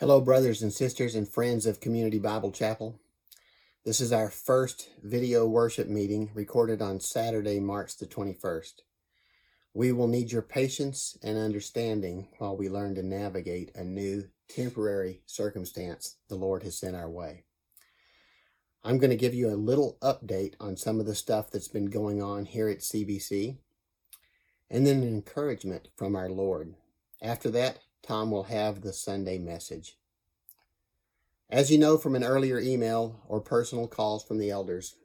Hello, brothers and sisters and friends of Community Bible Chapel. This is our first video worship meeting recorded on Saturday, March the 21st. We will need your patience and understanding while we learn to navigate a new temporary circumstance the Lord has sent our way. I'm going to give you a little update on some of the stuff that's been going on here at CBC and then an encouragement from our Lord. After that, Tom will have the Sunday message. As you know from an earlier email or personal calls from the elders,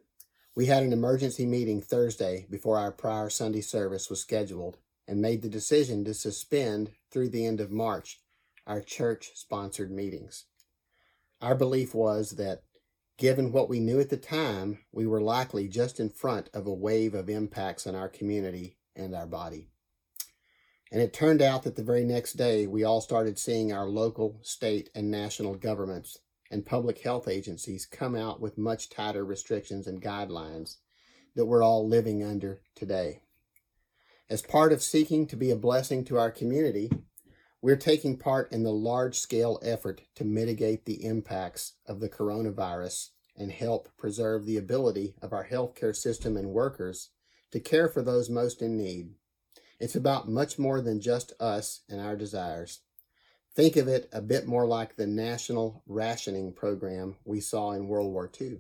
we had an emergency meeting Thursday before our prior Sunday service was scheduled and made the decision to suspend through the end of March our church sponsored meetings. Our belief was that given what we knew at the time, we were likely just in front of a wave of impacts on our community and our body. And it turned out that the very next day, we all started seeing our local, state, and national governments and public health agencies come out with much tighter restrictions and guidelines that we're all living under today. As part of seeking to be a blessing to our community, we're taking part in the large scale effort to mitigate the impacts of the coronavirus and help preserve the ability of our healthcare system and workers to care for those most in need. It's about much more than just us and our desires. Think of it a bit more like the national rationing program we saw in World War II,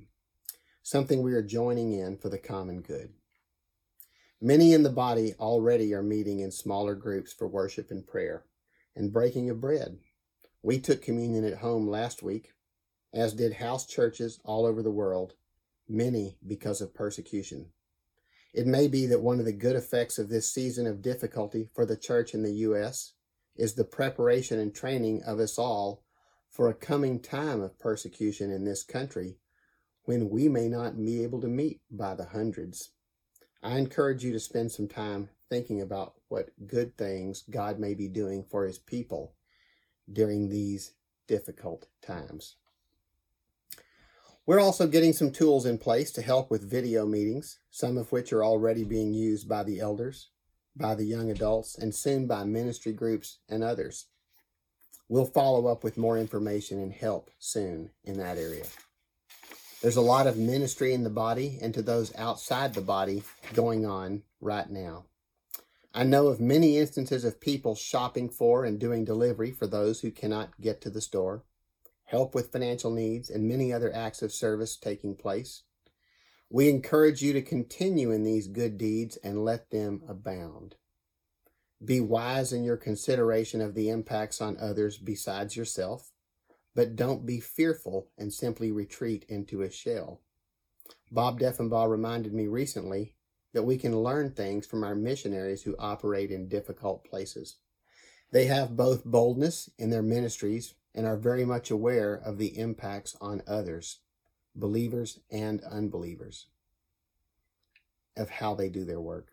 something we are joining in for the common good. Many in the body already are meeting in smaller groups for worship and prayer and breaking of bread. We took communion at home last week, as did house churches all over the world, many because of persecution. It may be that one of the good effects of this season of difficulty for the church in the U.S. is the preparation and training of us all for a coming time of persecution in this country when we may not be able to meet by the hundreds. I encourage you to spend some time thinking about what good things God may be doing for his people during these difficult times. We're also getting some tools in place to help with video meetings, some of which are already being used by the elders, by the young adults, and soon by ministry groups and others. We'll follow up with more information and help soon in that area. There's a lot of ministry in the body and to those outside the body going on right now. I know of many instances of people shopping for and doing delivery for those who cannot get to the store help with financial needs, and many other acts of service taking place. We encourage you to continue in these good deeds and let them abound. Be wise in your consideration of the impacts on others besides yourself, but don't be fearful and simply retreat into a shell. Bob Deffinbaugh reminded me recently that we can learn things from our missionaries who operate in difficult places. They have both boldness in their ministries and are very much aware of the impacts on others, believers and unbelievers, of how they do their work.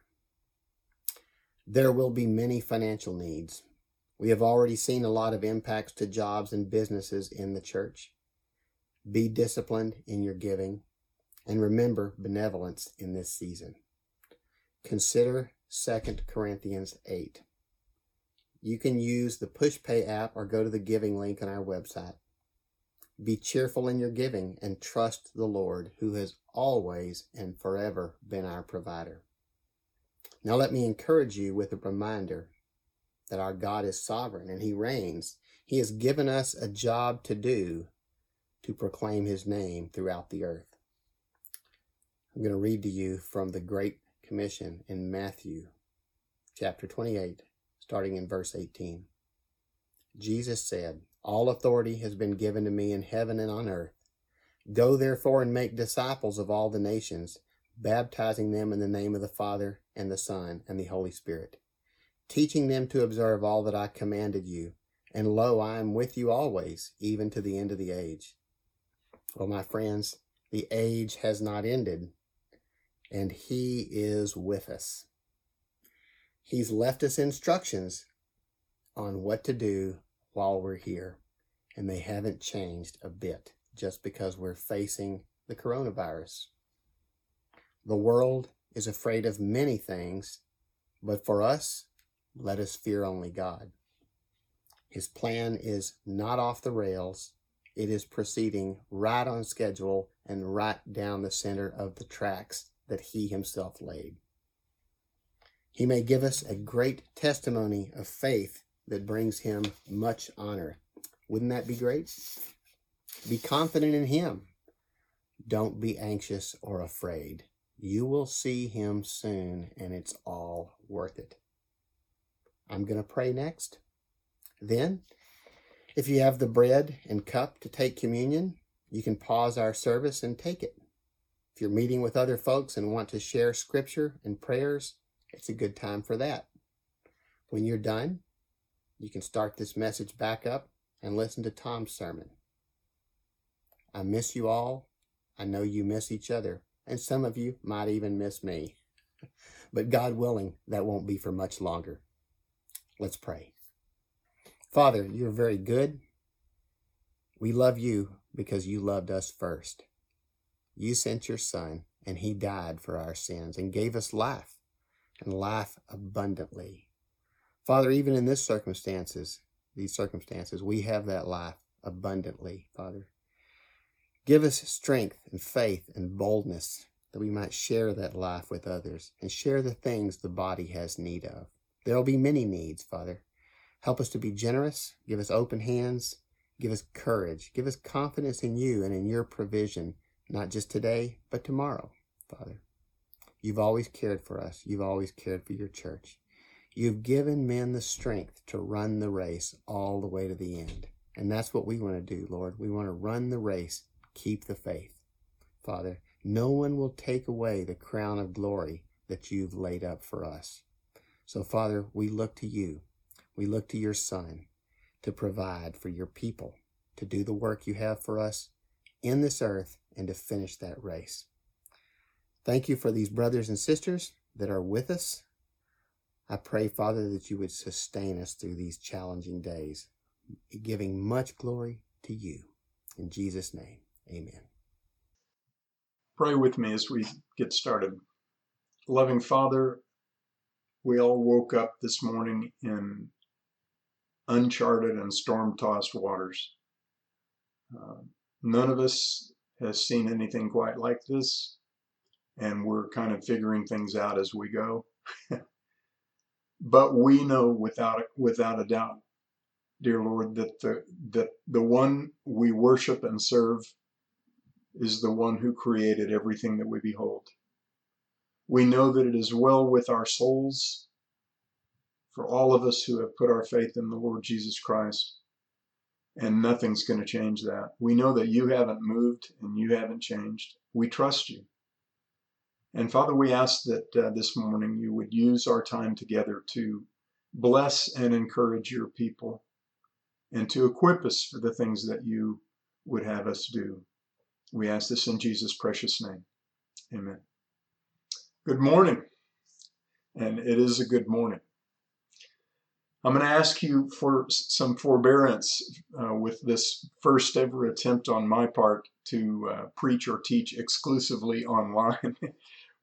There will be many financial needs. We have already seen a lot of impacts to jobs and businesses in the church. Be disciplined in your giving and remember benevolence in this season. Consider 2 Corinthians 8. You can use the PushPay app or go to the giving link on our website. Be cheerful in your giving and trust the Lord, who has always and forever been our provider. Now, let me encourage you with a reminder that our God is sovereign and He reigns. He has given us a job to do to proclaim His name throughout the earth. I'm going to read to you from the Great Commission in Matthew chapter 28, starting in verse 18. Jesus said, All authority has been given to me in heaven and on earth. Go therefore and make disciples of all the nations, baptizing them in the name of the Father and the Son and the Holy Spirit, teaching them to observe all that I commanded you. And lo, I am with you always, even to the end of the age. Well, my friends, the age has not ended, and He is with us. He's left us instructions on what to do while we're here, and they haven't changed a bit just because we're facing the coronavirus. The world is afraid of many things, but for us, let us fear only God. His plan is not off the rails. It is proceeding right on schedule and right down the center of the tracks that he himself laid. He may give us a great testimony of faith that brings him much honor. Wouldn't that be great? Be confident in him. Don't be anxious or afraid. You will see him soon, and it's all worth it. I'm going to pray next. Then, if you have the bread and cup to take communion, you can pause our service and take it. If you're meeting with other folks and want to share scripture and prayers, it's a good time for that. When you're done, you can start this message back up and listen to Tom's sermon. I miss you all. I know you miss each other, and some of you might even miss me. But God willing, that won't be for much longer. Let's pray. Father, you're very good. We love you because you loved us first. You sent your son, and he died for our sins and gave us life and life abundantly. Father, even in this circumstances, these circumstances, we have that life abundantly, Father. Give us strength and faith and boldness that we might share that life with others and share the things the body has need of. There will be many needs, Father. Help us to be generous. Give us open hands. Give us courage. Give us confidence in you and in your provision, not just today, but tomorrow, Father. You've always cared for us. You've always cared for your church. You've given men the strength to run the race all the way to the end. And that's what we want to do, Lord. We want to run the race, keep the faith. Father, no one will take away the crown of glory that you've laid up for us. So, Father, we look to you. We look to your Son to provide for your people, to do the work you have for us in this earth, and to finish that race. Thank you for these brothers and sisters that are with us. I pray, Father, that you would sustain us through these challenging days, giving much glory to you. In Jesus' name, amen. Pray with me as we get started. Loving Father, we all woke up this morning in uncharted and storm tossed waters. Uh, none of us has seen anything quite like this and we're kind of figuring things out as we go. but we know without without a doubt, dear Lord, that the that the one we worship and serve is the one who created everything that we behold. We know that it is well with our souls for all of us who have put our faith in the Lord Jesus Christ. And nothing's going to change that. We know that you haven't moved and you haven't changed. We trust you. And Father, we ask that uh, this morning you would use our time together to bless and encourage your people and to equip us for the things that you would have us do. We ask this in Jesus' precious name. Amen. Good morning. And it is a good morning. I'm going to ask you for some forbearance uh, with this first ever attempt on my part to uh, preach or teach exclusively online.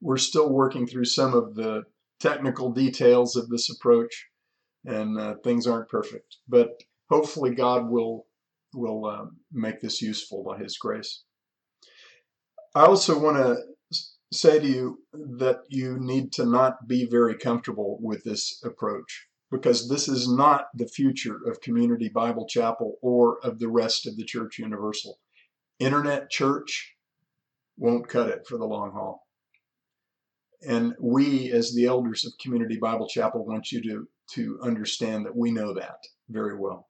We're still working through some of the technical details of this approach, and uh, things aren't perfect. But hopefully, God will will uh, make this useful by His grace. I also want to say to you that you need to not be very comfortable with this approach because this is not the future of Community Bible Chapel or of the rest of the Church Universal. Internet church won't cut it for the long haul. And we, as the elders of Community Bible Chapel, want you to, to understand that we know that very well.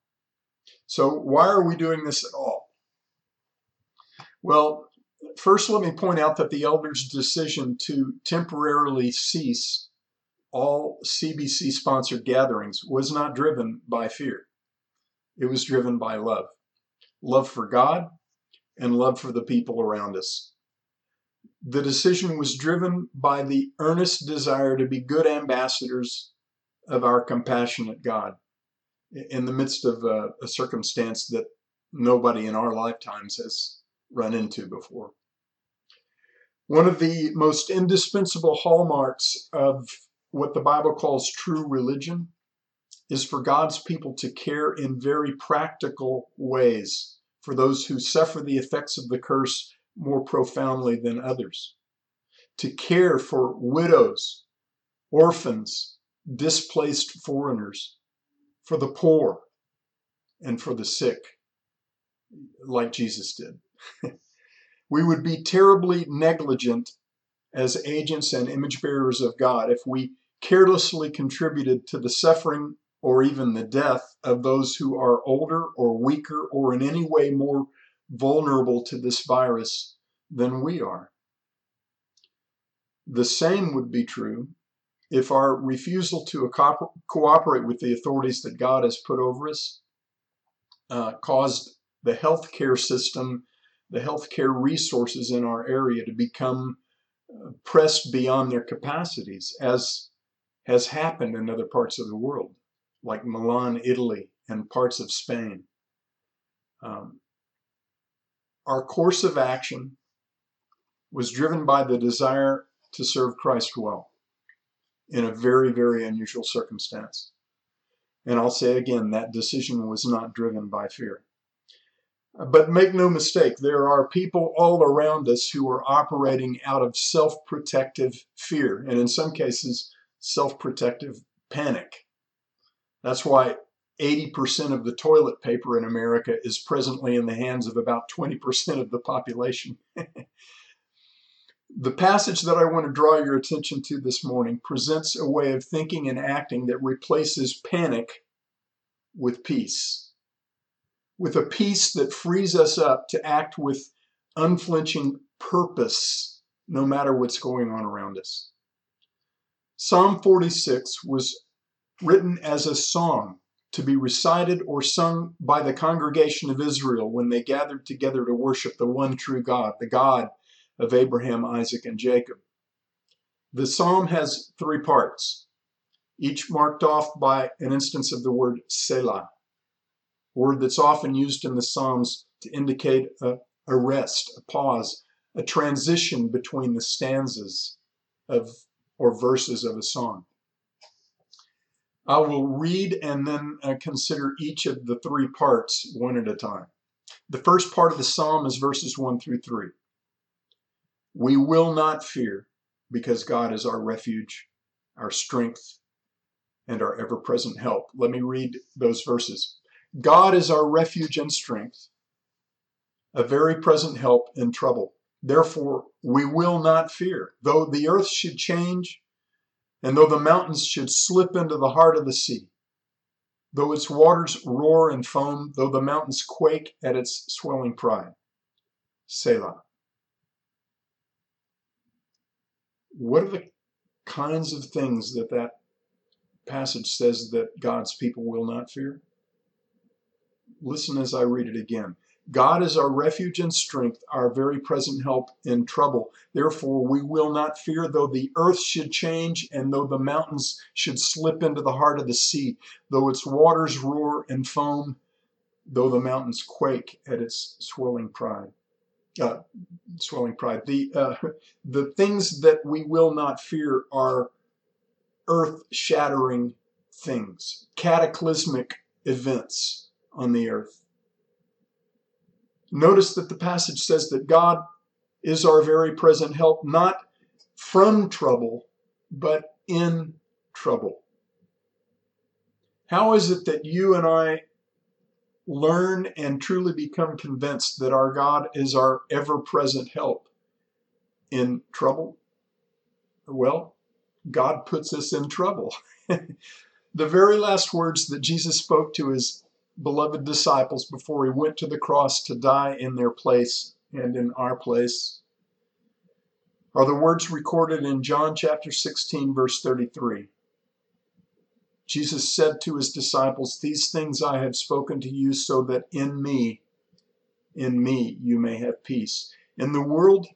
So, why are we doing this at all? Well, first, let me point out that the elders' decision to temporarily cease all CBC sponsored gatherings was not driven by fear, it was driven by love love for God and love for the people around us. The decision was driven by the earnest desire to be good ambassadors of our compassionate God in the midst of a, a circumstance that nobody in our lifetimes has run into before. One of the most indispensable hallmarks of what the Bible calls true religion is for God's people to care in very practical ways for those who suffer the effects of the curse more profoundly than others. To care for widows, orphans, displaced foreigners, for the poor, and for the sick, like Jesus did. we would be terribly negligent as agents and image bearers of God if we carelessly contributed to the suffering or even the death of those who are older or weaker or in any way more vulnerable to this virus than we are. The same would be true if our refusal to cooperate with the authorities that God has put over us uh, caused the healthcare system, the healthcare resources in our area to become uh, pressed beyond their capacities, as has happened in other parts of the world like Milan, Italy, and parts of Spain. Um, our course of action was driven by the desire to serve Christ well in a very, very unusual circumstance. And I'll say again, that decision was not driven by fear. But make no mistake, there are people all around us who are operating out of self protective fear, and in some cases, self protective panic. That's why 80% of the toilet paper in America is presently in the hands of about 20% of the population. the passage that I want to draw your attention to this morning presents a way of thinking and acting that replaces panic with peace, with a peace that frees us up to act with unflinching purpose no matter what's going on around us. Psalm 46 was written as a song to be recited or sung by the congregation of Israel when they gathered together to worship the one true God, the God of Abraham, Isaac, and Jacob. The psalm has three parts, each marked off by an instance of the word Selah, a word that's often used in the Psalms to indicate a, a rest, a pause, a transition between the stanzas of or verses of a song. I will read and then uh, consider each of the three parts one at a time. The first part of the psalm is verses 1 through 3. We will not fear because God is our refuge, our strength, and our ever present help. Let me read those verses. God is our refuge and strength, a very present help in trouble. Therefore, we will not fear. Though the earth should change and though the mountains should slip into the heart of the sea, though its waters roar and foam, though the mountains quake at its swelling pride. Selah. What are the kinds of things that that passage says that God's people will not fear? Listen as I read it again. God is our refuge and strength, our very present help in trouble. Therefore, we will not fear, though the earth should change, and though the mountains should slip into the heart of the sea, though its waters roar and foam, though the mountains quake at its swelling pride. Uh, swelling pride. The uh, the things that we will not fear are earth-shattering things, cataclysmic events on the earth Notice that the passage says that God is our very present help, not from trouble, but in trouble. How is it that you and I learn and truly become convinced that our God is our ever present help in trouble? Well, God puts us in trouble. the very last words that Jesus spoke to his beloved disciples before he went to the cross to die in their place and in our place are the words recorded in John chapter 16, verse 33. Jesus said to his disciples, These things I have spoken to you so that in me, in me, you may have peace. In the world,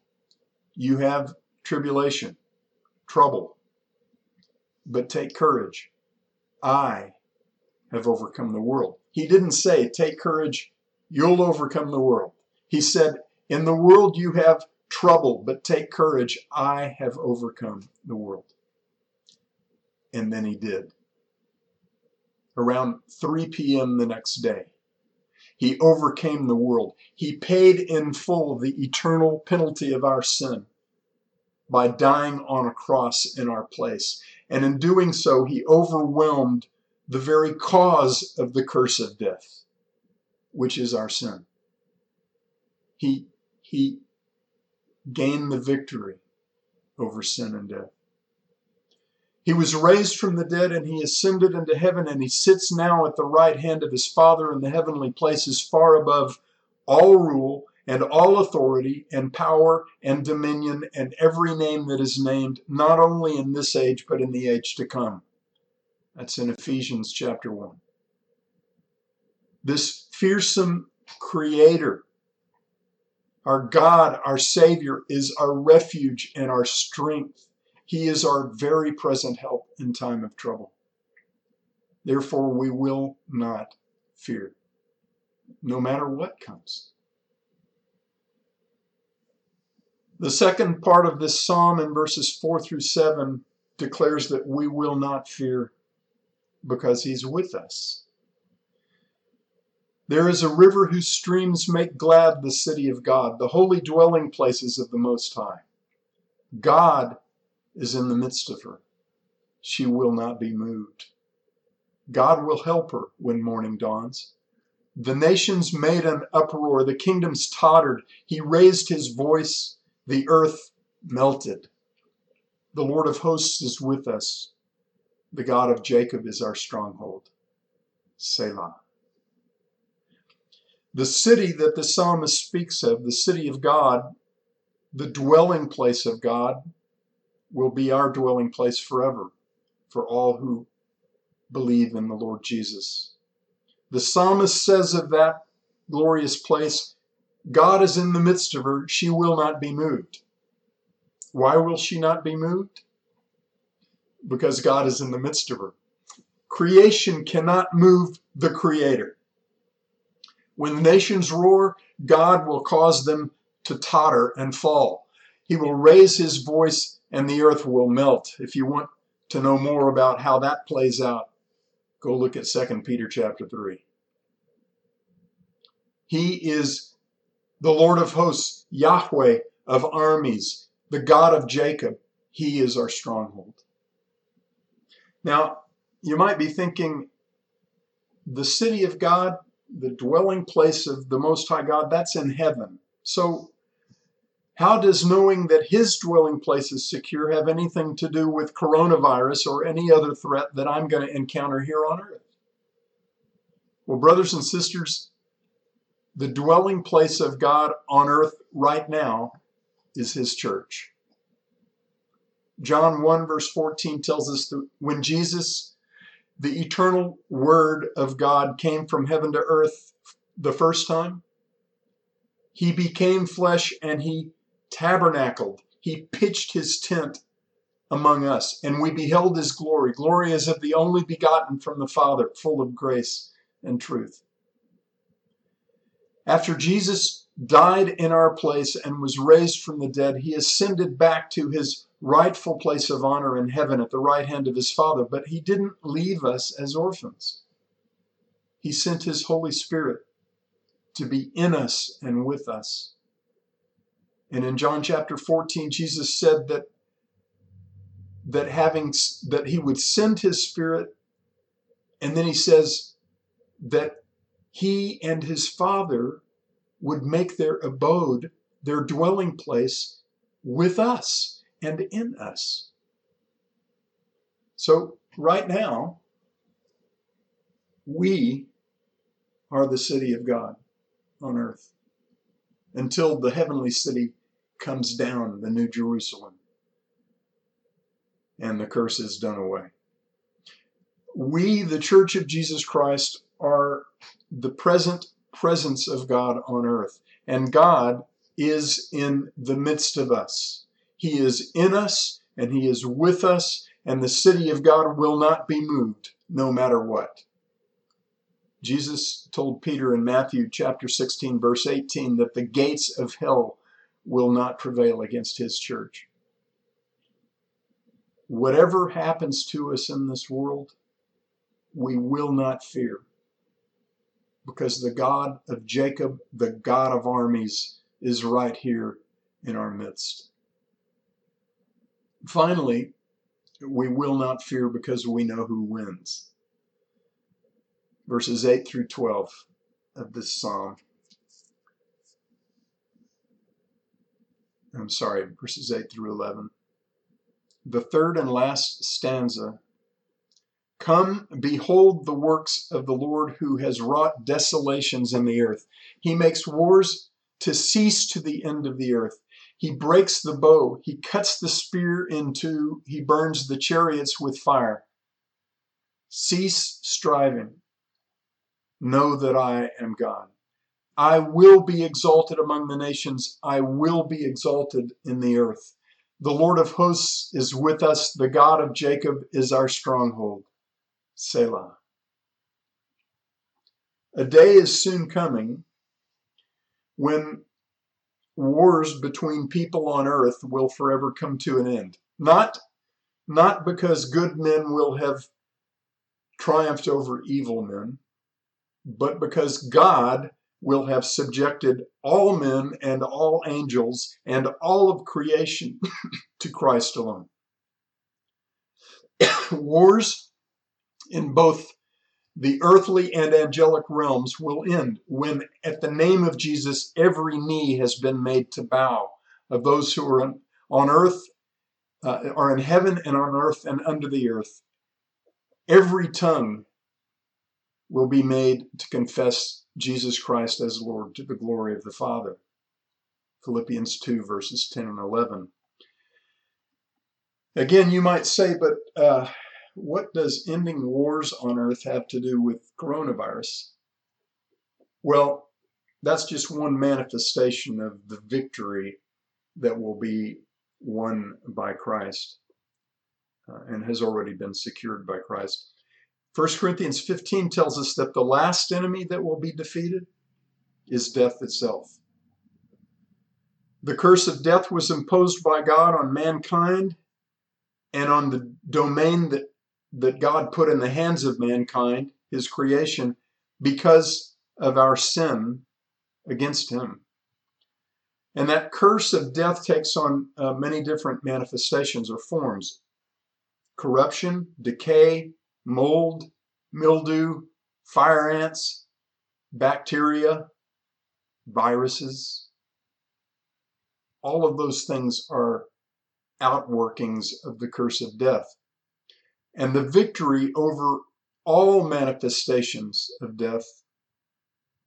you have tribulation, trouble. But take courage. I have overcome the world. He didn't say, Take courage, you'll overcome the world. He said, In the world you have trouble, but take courage, I have overcome the world. And then he did. around 3 p.m. the next day. He overcame the world. He paid in full the eternal penalty of our sin by dying on a cross in our place. And in doing so, he overwhelmed the very cause of the curse of death, which is our sin. He, he gained the victory over sin and death. He was raised from the dead and he ascended into heaven and he sits now at the right hand of his Father in the heavenly places, far above all rule and all authority and power and dominion and every name that is named, not only in this age, but in the age to come. That's in Ephesians chapter 1. This fearsome creator, our God, our Savior, is our refuge and our strength. He is our very present help in time of trouble. Therefore, we will not fear, no matter what comes. The second part of this psalm in verses 4 through 7 declares that we will not fear because he's with us. There is a river whose streams make glad the city of God, the holy dwelling places of the Most High. God is in the midst of her. She will not be moved. God will help her when morning dawns. The nations made an uproar, the kingdoms tottered. He raised his voice the earth melted. The Lord of hosts is with us. The God of Jacob is our stronghold. Selah. The city that the psalmist speaks of, the city of God, the dwelling place of God, will be our dwelling place forever for all who believe in the Lord Jesus. The psalmist says of that glorious place, God is in the midst of her. She will not be moved. Why will she not be moved? Because God is in the midst of her. Creation cannot move the Creator. When the nations roar, God will cause them to totter and fall. He will raise his voice and the earth will melt. If you want to know more about how that plays out, go look at 2 Peter chapter 3. He is the Lord of hosts, Yahweh of armies, the God of Jacob. He is our stronghold. Now, you might be thinking, the city of God, the dwelling place of the Most High God, that's in heaven. So, how does knowing that His dwelling place is secure have anything to do with coronavirus or any other threat that I'm going to encounter here on earth? Well, brothers and sisters, the dwelling place of God on earth right now is his church. John 1, verse 14 tells us that when Jesus, the eternal Word of God, came from heaven to earth the first time, he became flesh and he tabernacled. He pitched his tent among us, and we beheld his glory. Glory as of the only begotten from the Father, full of grace and truth. After Jesus died in our place and was raised from the dead, he ascended back to his rightful place of honor in heaven at the right hand of his Father. But he didn't leave us as orphans. He sent his Holy Spirit to be in us and with us. And in John chapter 14, Jesus said that that having that he would send his spirit and then he says that he and his father would make their abode, their dwelling place with us and in us. So, right now, we are the city of God on earth until the heavenly city comes down, the New Jerusalem, and the curse is done away. We, the Church of Jesus Christ, are the present presence of God on earth. And God is in the midst of us. He is in us and He is with us, and the city of God will not be moved no matter what. Jesus told Peter in Matthew chapter 16, verse 18, that the gates of hell will not prevail against His church. Whatever happens to us in this world, we will not fear. Because the God of Jacob, the God of armies, is right here in our midst. Finally, we will not fear because we know who wins. Verses 8 through 12 of this psalm. I'm sorry, verses 8 through 11. The third and last stanza Come, behold the works of the Lord who has wrought desolations in the earth. He makes wars to cease to the end of the earth. He breaks the bow, he cuts the spear in two, he burns the chariots with fire. Cease striving. Know that I am God. I will be exalted among the nations, I will be exalted in the earth. The Lord of hosts is with us, the God of Jacob is our stronghold. Selah. A day is soon coming when wars between people on earth will forever come to an end. Not, not because good men will have triumphed over evil men, but because God will have subjected all men and all angels and all of creation to Christ alone. Wars in both the earthly and angelic realms will end when, at the name of Jesus, every knee has been made to bow of those who are on, earth, uh, are in heaven and on earth and under the earth. Every tongue will be made to confess Jesus Christ as Lord to the glory of the Father. Philippians 2, verses 10 and 11. Again, you might say, but uh, what does ending wars on earth have to do with coronavirus? Well, that's just one manifestation of the victory that will be won by Christ uh, and has already been secured by Christ. 1 Corinthians 15 tells us that the last enemy that will be defeated is death itself. The curse of death was imposed by God on mankind and on the domain that that God put in the hands of mankind, his creation, because of our sin against him. And that curse of death takes on uh, many different manifestations or forms corruption, decay, mold, mildew, fire ants, bacteria, viruses. All of those things are outworkings of the curse of death and the victory over all manifestations of death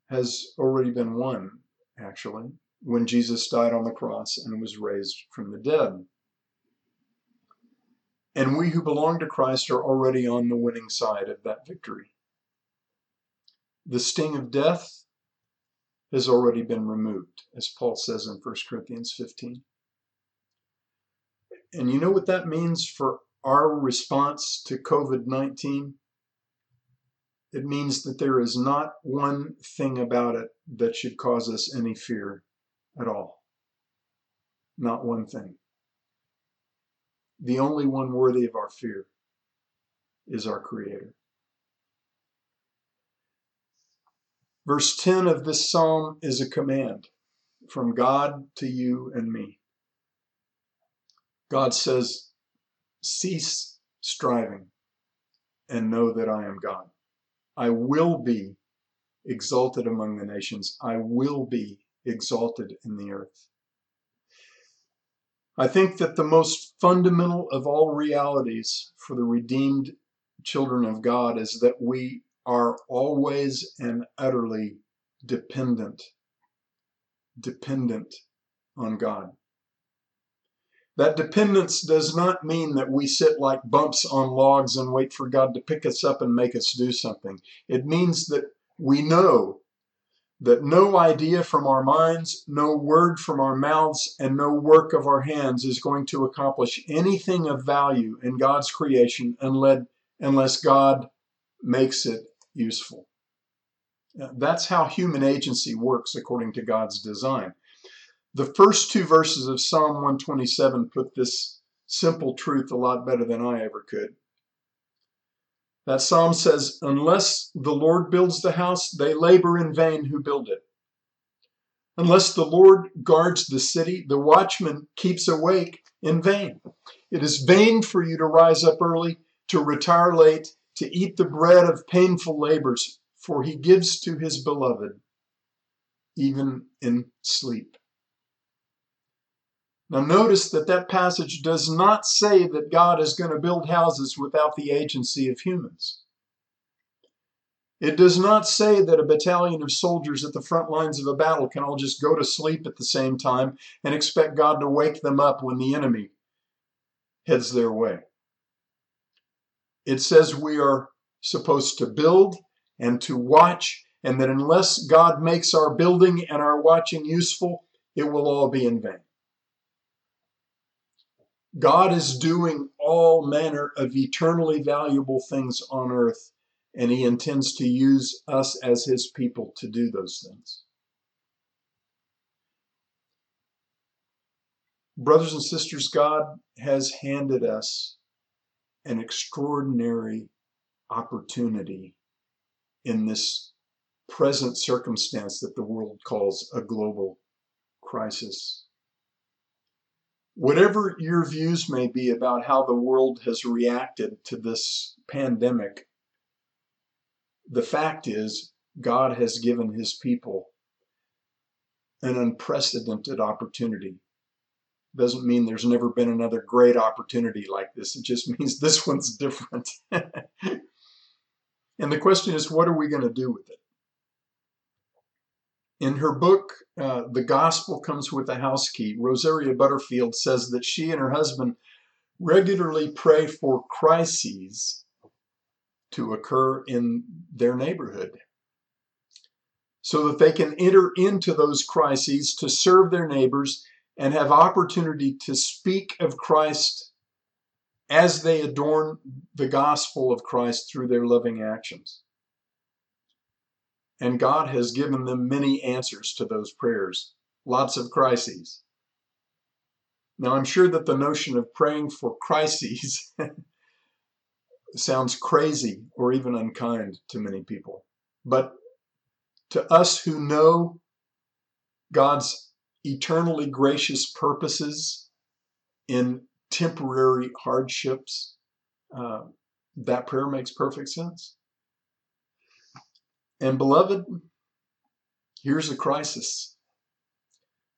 has already been won, actually, when Jesus died on the cross and was raised from the dead. And we who belong to Christ are already on the winning side of that victory. The sting of death has already been removed, as Paul says in 1 Corinthians 15. And you know what that means for our response to COVID 19, it means that there is not one thing about it that should cause us any fear at all. Not one thing. The only one worthy of our fear is our Creator. Verse 10 of this psalm is a command from God to you and me. God says, Cease striving and know that I am God. I will be exalted among the nations. I will be exalted in the earth. I think that the most fundamental of all realities for the redeemed children of God is that we are always and utterly dependent, dependent on God. That dependence does not mean that we sit like bumps on logs and wait for God to pick us up and make us do something. It means that we know that no idea from our minds, no word from our mouths, and no work of our hands is going to accomplish anything of value in God's creation unless God makes it useful. That's how human agency works according to God's design. The first two verses of Psalm 127 put this simple truth a lot better than I ever could. That psalm says, Unless the Lord builds the house, they labor in vain who build it. Unless the Lord guards the city, the watchman keeps awake in vain. It is vain for you to rise up early, to retire late, to eat the bread of painful labors, for he gives to his beloved even in sleep. Now, notice that that passage does not say that God is going to build houses without the agency of humans. It does not say that a battalion of soldiers at the front lines of a battle can all just go to sleep at the same time and expect God to wake them up when the enemy heads their way. It says we are supposed to build and to watch, and that unless God makes our building and our watching useful, it will all be in vain. God is doing all manner of eternally valuable things on earth, and He intends to use us as His people to do those things. Brothers and sisters, God has handed us an extraordinary opportunity in this present circumstance that the world calls a global crisis. Whatever your views may be about how the world has reacted to this pandemic, the fact is, God has given his people an unprecedented opportunity. Doesn't mean there's never been another great opportunity like this. It just means this one's different. and the question is, what are we going to do with it? In her book, uh, The Gospel Comes with a House Key, Rosaria Butterfield says that she and her husband regularly pray for crises to occur in their neighborhood so that they can enter into those crises to serve their neighbors and have opportunity to speak of Christ as they adorn the gospel of Christ through their loving actions. And God has given them many answers to those prayers, lots of crises. Now, I'm sure that the notion of praying for crises sounds crazy or even unkind to many people. But to us who know God's eternally gracious purposes in temporary hardships, uh, that prayer makes perfect sense. And beloved, here's a crisis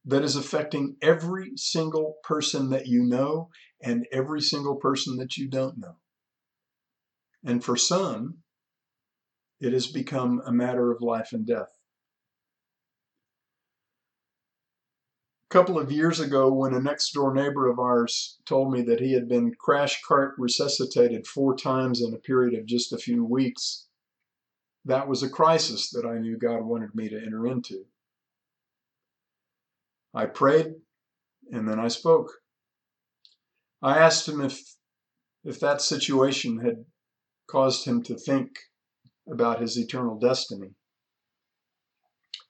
that is affecting every single person that you know and every single person that you don't know. And for some, it has become a matter of life and death. A couple of years ago, when a next door neighbor of ours told me that he had been crash cart resuscitated four times in a period of just a few weeks, that was a crisis that I knew God wanted me to enter into. I prayed and then I spoke. I asked him if if that situation had caused him to think about his eternal destiny.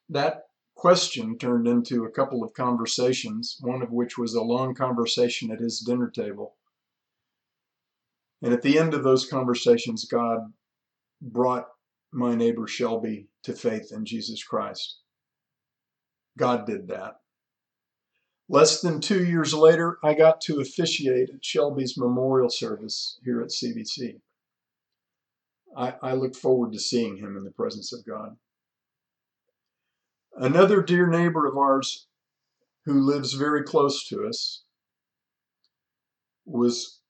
That question turned into a couple of conversations, one of which was a long conversation at his dinner table. And at the end of those conversations, God brought my neighbor Shelby to faith in Jesus Christ. God did that. Less than two years later, I got to officiate at Shelby's memorial service here at CBC. I, I look forward to seeing him in the presence of God. Another dear neighbor of ours who lives very close to us was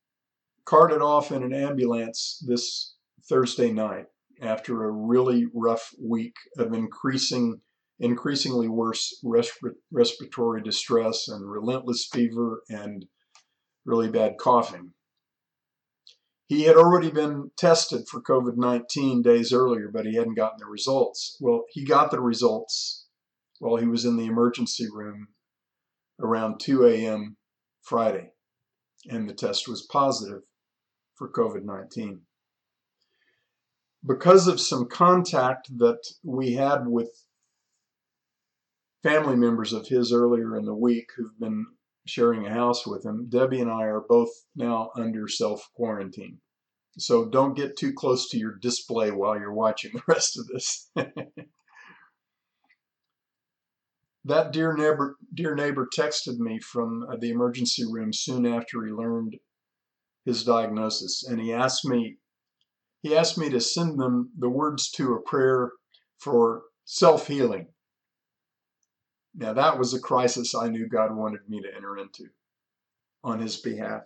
carted off in an ambulance this Thursday night after a really rough week of increasing increasingly worse resp- respiratory distress and relentless fever and really bad coughing. He had already been tested for COVID 19 days earlier, but he hadn't gotten the results. Well, he got the results while he was in the emergency room around 2 a.m. Friday, and the test was positive for COVID 19 because of some contact that we had with family members of his earlier in the week who've been sharing a house with him, Debbie and I are both now under self quarantine. So don't get too close to your display while you're watching the rest of this. that dear neighbor, dear neighbor texted me from uh, the emergency room soon after he learned his diagnosis, and he asked me he asked me to send them the words to a prayer for self healing. Now, that was a crisis I knew God wanted me to enter into on his behalf.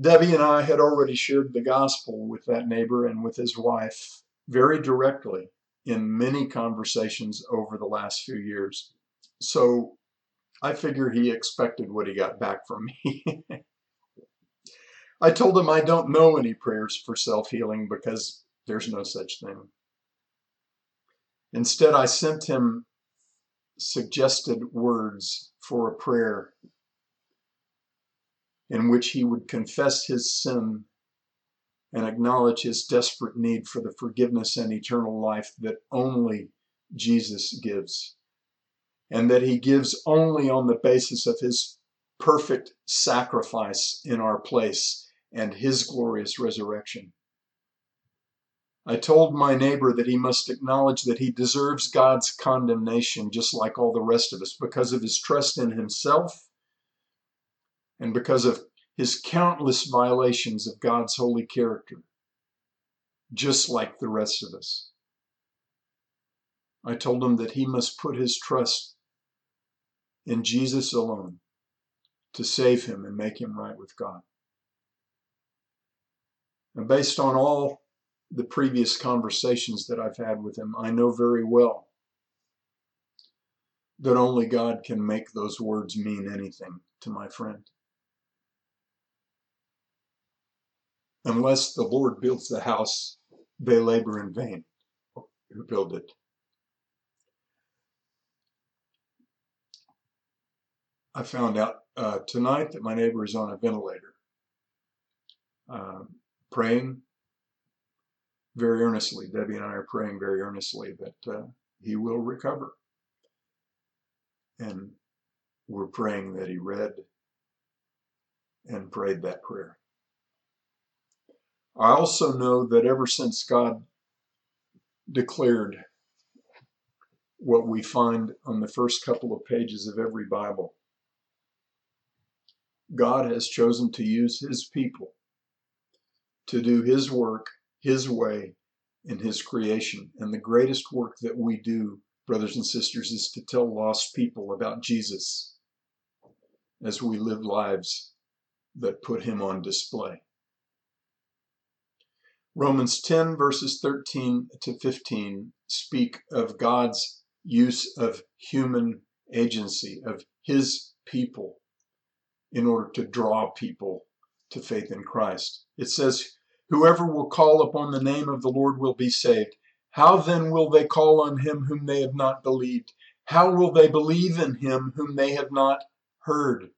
Debbie and I had already shared the gospel with that neighbor and with his wife very directly in many conversations over the last few years. So I figure he expected what he got back from me. I told him I don't know any prayers for self healing because there's no such thing. Instead, I sent him suggested words for a prayer in which he would confess his sin and acknowledge his desperate need for the forgiveness and eternal life that only Jesus gives, and that he gives only on the basis of his perfect sacrifice in our place and his glorious resurrection. I told my neighbor that he must acknowledge that he deserves God's condemnation just like all the rest of us because of his trust in himself and because of his countless violations of God's holy character, just like the rest of us. I told him that he must put his trust in Jesus alone to save him and make him right with God. And based on all the previous conversations that I've had with him, I know very well that only God can make those words mean anything to my friend. Unless the Lord builds the house, they labor in vain who build it. I found out uh, tonight that my neighbor is on a ventilator. Um, praying very earnestly. Debbie and I are praying very earnestly that uh, he will recover. And we're praying that he read and prayed that prayer. I also know that ever since God declared what we find on the first couple of pages of every Bible, God has chosen to use his people to do His work His way in His creation. And the greatest work that we do, brothers and sisters, is to tell lost people about Jesus as we live lives that put Him on display. Romans 10, verses 13 to 15, speak of God's use of human agency, of His people, in order to draw people to faith in Christ. It says, Whoever will call upon the name of the Lord will be saved. How then will they call on him whom they have not believed? How will they believe in him whom they have not heard?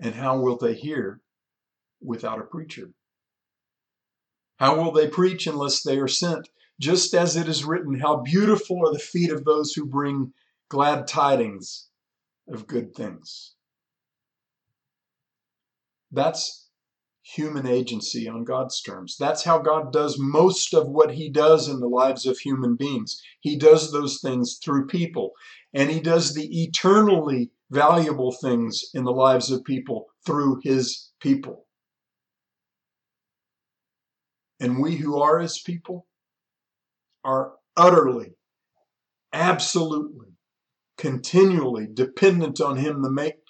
And how will they hear without a preacher? How will they preach unless they are sent? Just as it is written, How beautiful are the feet of those who bring glad tidings of good things. That's human agency on God's terms. That's how God does most of what he does in the lives of human beings. He does those things through people, and he does the eternally valuable things in the lives of people through his people. And we who are his people are utterly, absolutely, continually dependent on him to make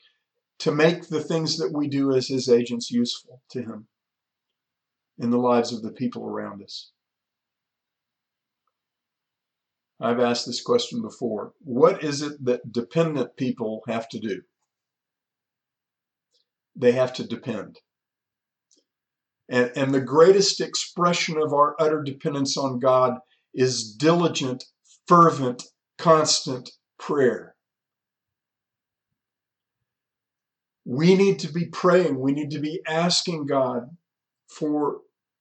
to make the things that we do as his agents useful to him in the lives of the people around us. I've asked this question before. What is it that dependent people have to do? They have to depend. And, and the greatest expression of our utter dependence on God is diligent, fervent, constant prayer. We need to be praying. We need to be asking God for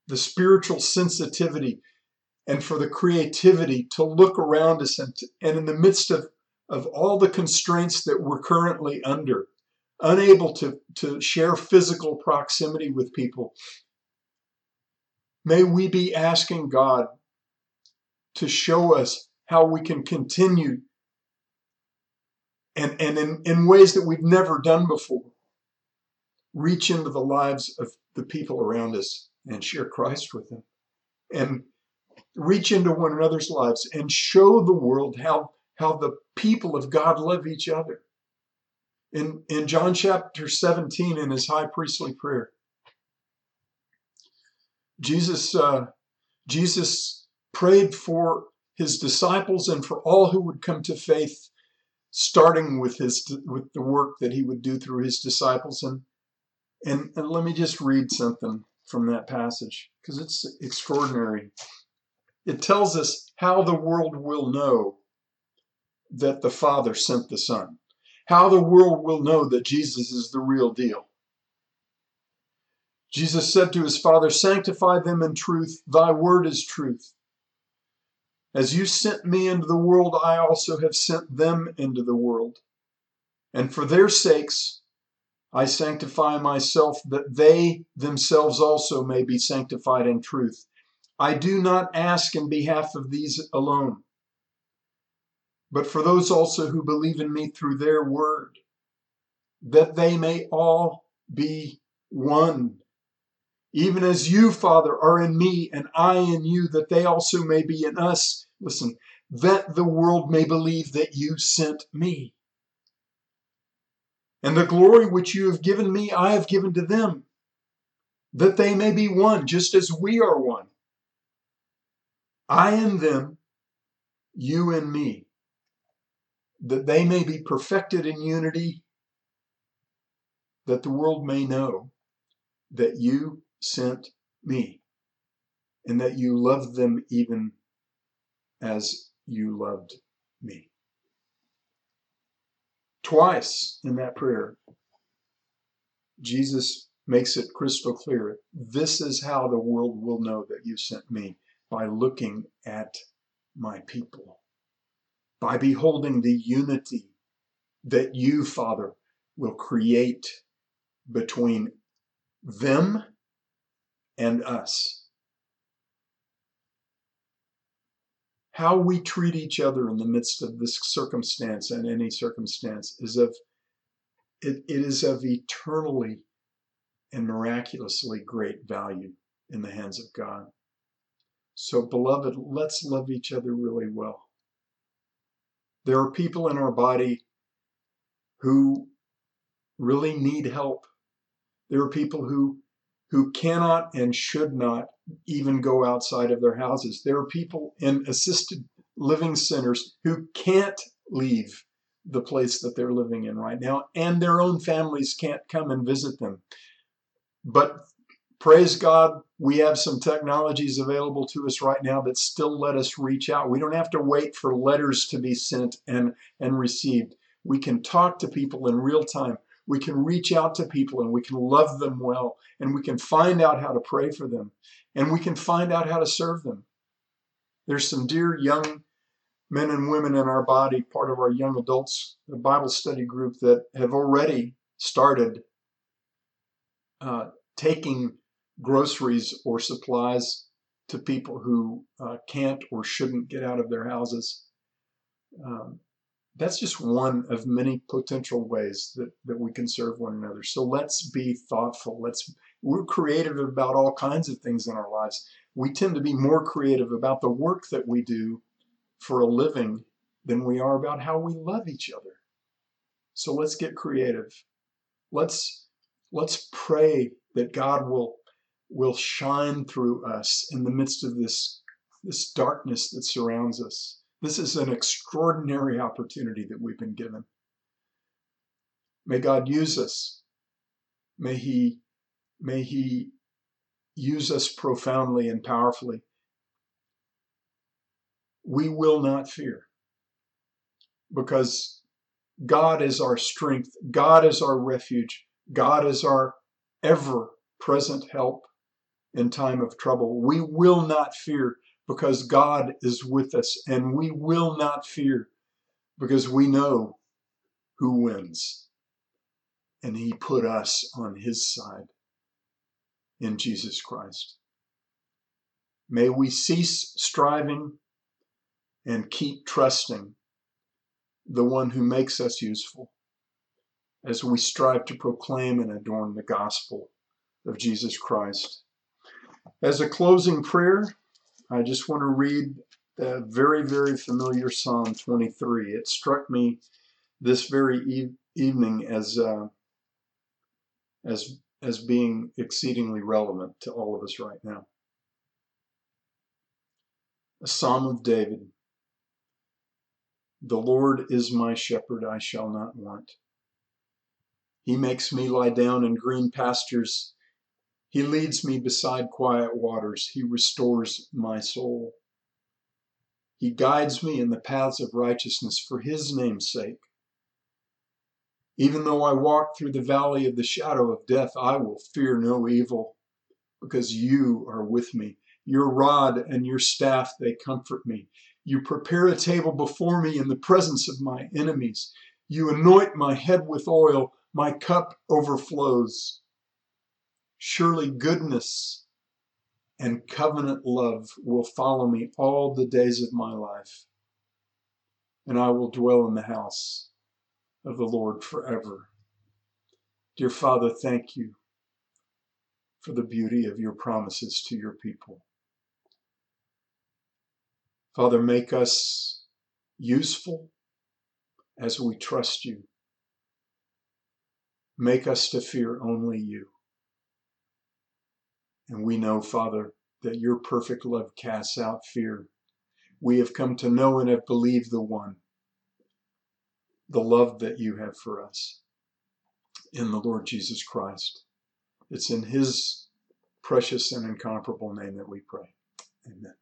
the spiritual sensitivity and for the creativity to look around us and, to, and in the midst of, of all the constraints that we're currently under, unable to, to share physical proximity with people, may we be asking God to show us how we can continue and, and in, in ways that we've never done before, reach into the lives of the people around us and share Christ with them. And reach into one another's lives and show the world how, how the people of God love each other. In, in John chapter 17, in his high priestly prayer, Jesus, uh, Jesus prayed for his disciples and for all who would come to faith, starting with his with the work that he would do through his disciples. And and, and let me just read something from that passage because it's extraordinary. It tells us how the world will know that the Father sent the Son, how the world will know that Jesus is the real deal. Jesus said to his Father, Sanctify them in truth, thy word is truth. As you sent me into the world, I also have sent them into the world. And for their sakes, I sanctify myself, that they themselves also may be sanctified in truth. I do not ask in behalf of these alone, but for those also who believe in me through their word, that they may all be one. Even as you, Father, are in me and I in you, that they also may be in us. Listen, that the world may believe that you sent me. And the glory which you have given me, I have given to them, that they may be one, just as we are one. I and them, you and me, that they may be perfected in unity, that the world may know that you sent me, and that you loved them even as you loved me. Twice in that prayer, Jesus makes it crystal clear this is how the world will know that you sent me by looking at my people, by beholding the unity that you, Father, will create between them and us. How we treat each other in the midst of this circumstance and any circumstance is of it, it is of eternally and miraculously great value in the hands of God. So, beloved, let's love each other really well. There are people in our body who really need help. There are people who who cannot and should not even go outside of their houses. There are people in assisted living centers who can't leave the place that they're living in right now, and their own families can't come and visit them. But praise God, we have some technologies available to us right now that still let us reach out. We don't have to wait for letters to be sent and, and received. We can talk to people in real time. We can reach out to people and we can love them well and we can find out how to pray for them and we can find out how to serve them. There's some dear young men and women in our body, part of our young adults the Bible study group that have already started uh, taking groceries or supplies to people who uh, can't or shouldn't get out of their houses. Um, that's just one of many potential ways that, that we can serve one another. So let's be thoughtful. Let's we're creative about all kinds of things in our lives. We tend to be more creative about the work that we do for a living than we are about how we love each other. So let's get creative. Let's let's pray that God will will shine through us in the midst of this, this darkness that surrounds us. This is an extraordinary opportunity that we've been given. May God use us. May He, may He use us profoundly and powerfully. We will not fear because God is our strength. God is our refuge. God is our ever present help in time of trouble. We will not fear because God is with us, and we will not fear because we know who wins. and he put us on his side in Jesus Christ. May we cease striving and keep trusting the one who makes us useful as we strive to proclaim and adorn the gospel of Jesus Christ. As a closing prayer, I just want to read a very, very familiar Psalm 23. It struck me this very e- evening as uh, as as being exceedingly relevant to all of us right now. A Psalm of David. The Lord is my shepherd, I shall not want. He makes me lie down in green pastures. He leads me beside quiet waters. He restores my soul. He guides me in the paths of righteousness for his name's sake. Even though I walk through the valley of the shadow of death, I will fear no evil, because you are with me. Your rod and your staff, they comfort me. You prepare a table before me in the presence of my enemies. You anoint my head with oil, my cup overflows. Surely goodness and covenant love will follow me all the days of my life, and I will dwell in the house of the Lord forever. Dear Father, thank you for the beauty of your promises to your people. Father, make us useful as we trust you. Make us to fear only you. And we know, Father, that your perfect love casts out fear. We have come to know and have believed the one the love that you have for us in the Lord Jesus Christ. It's in his precious and incomparable name that we pray. Amen.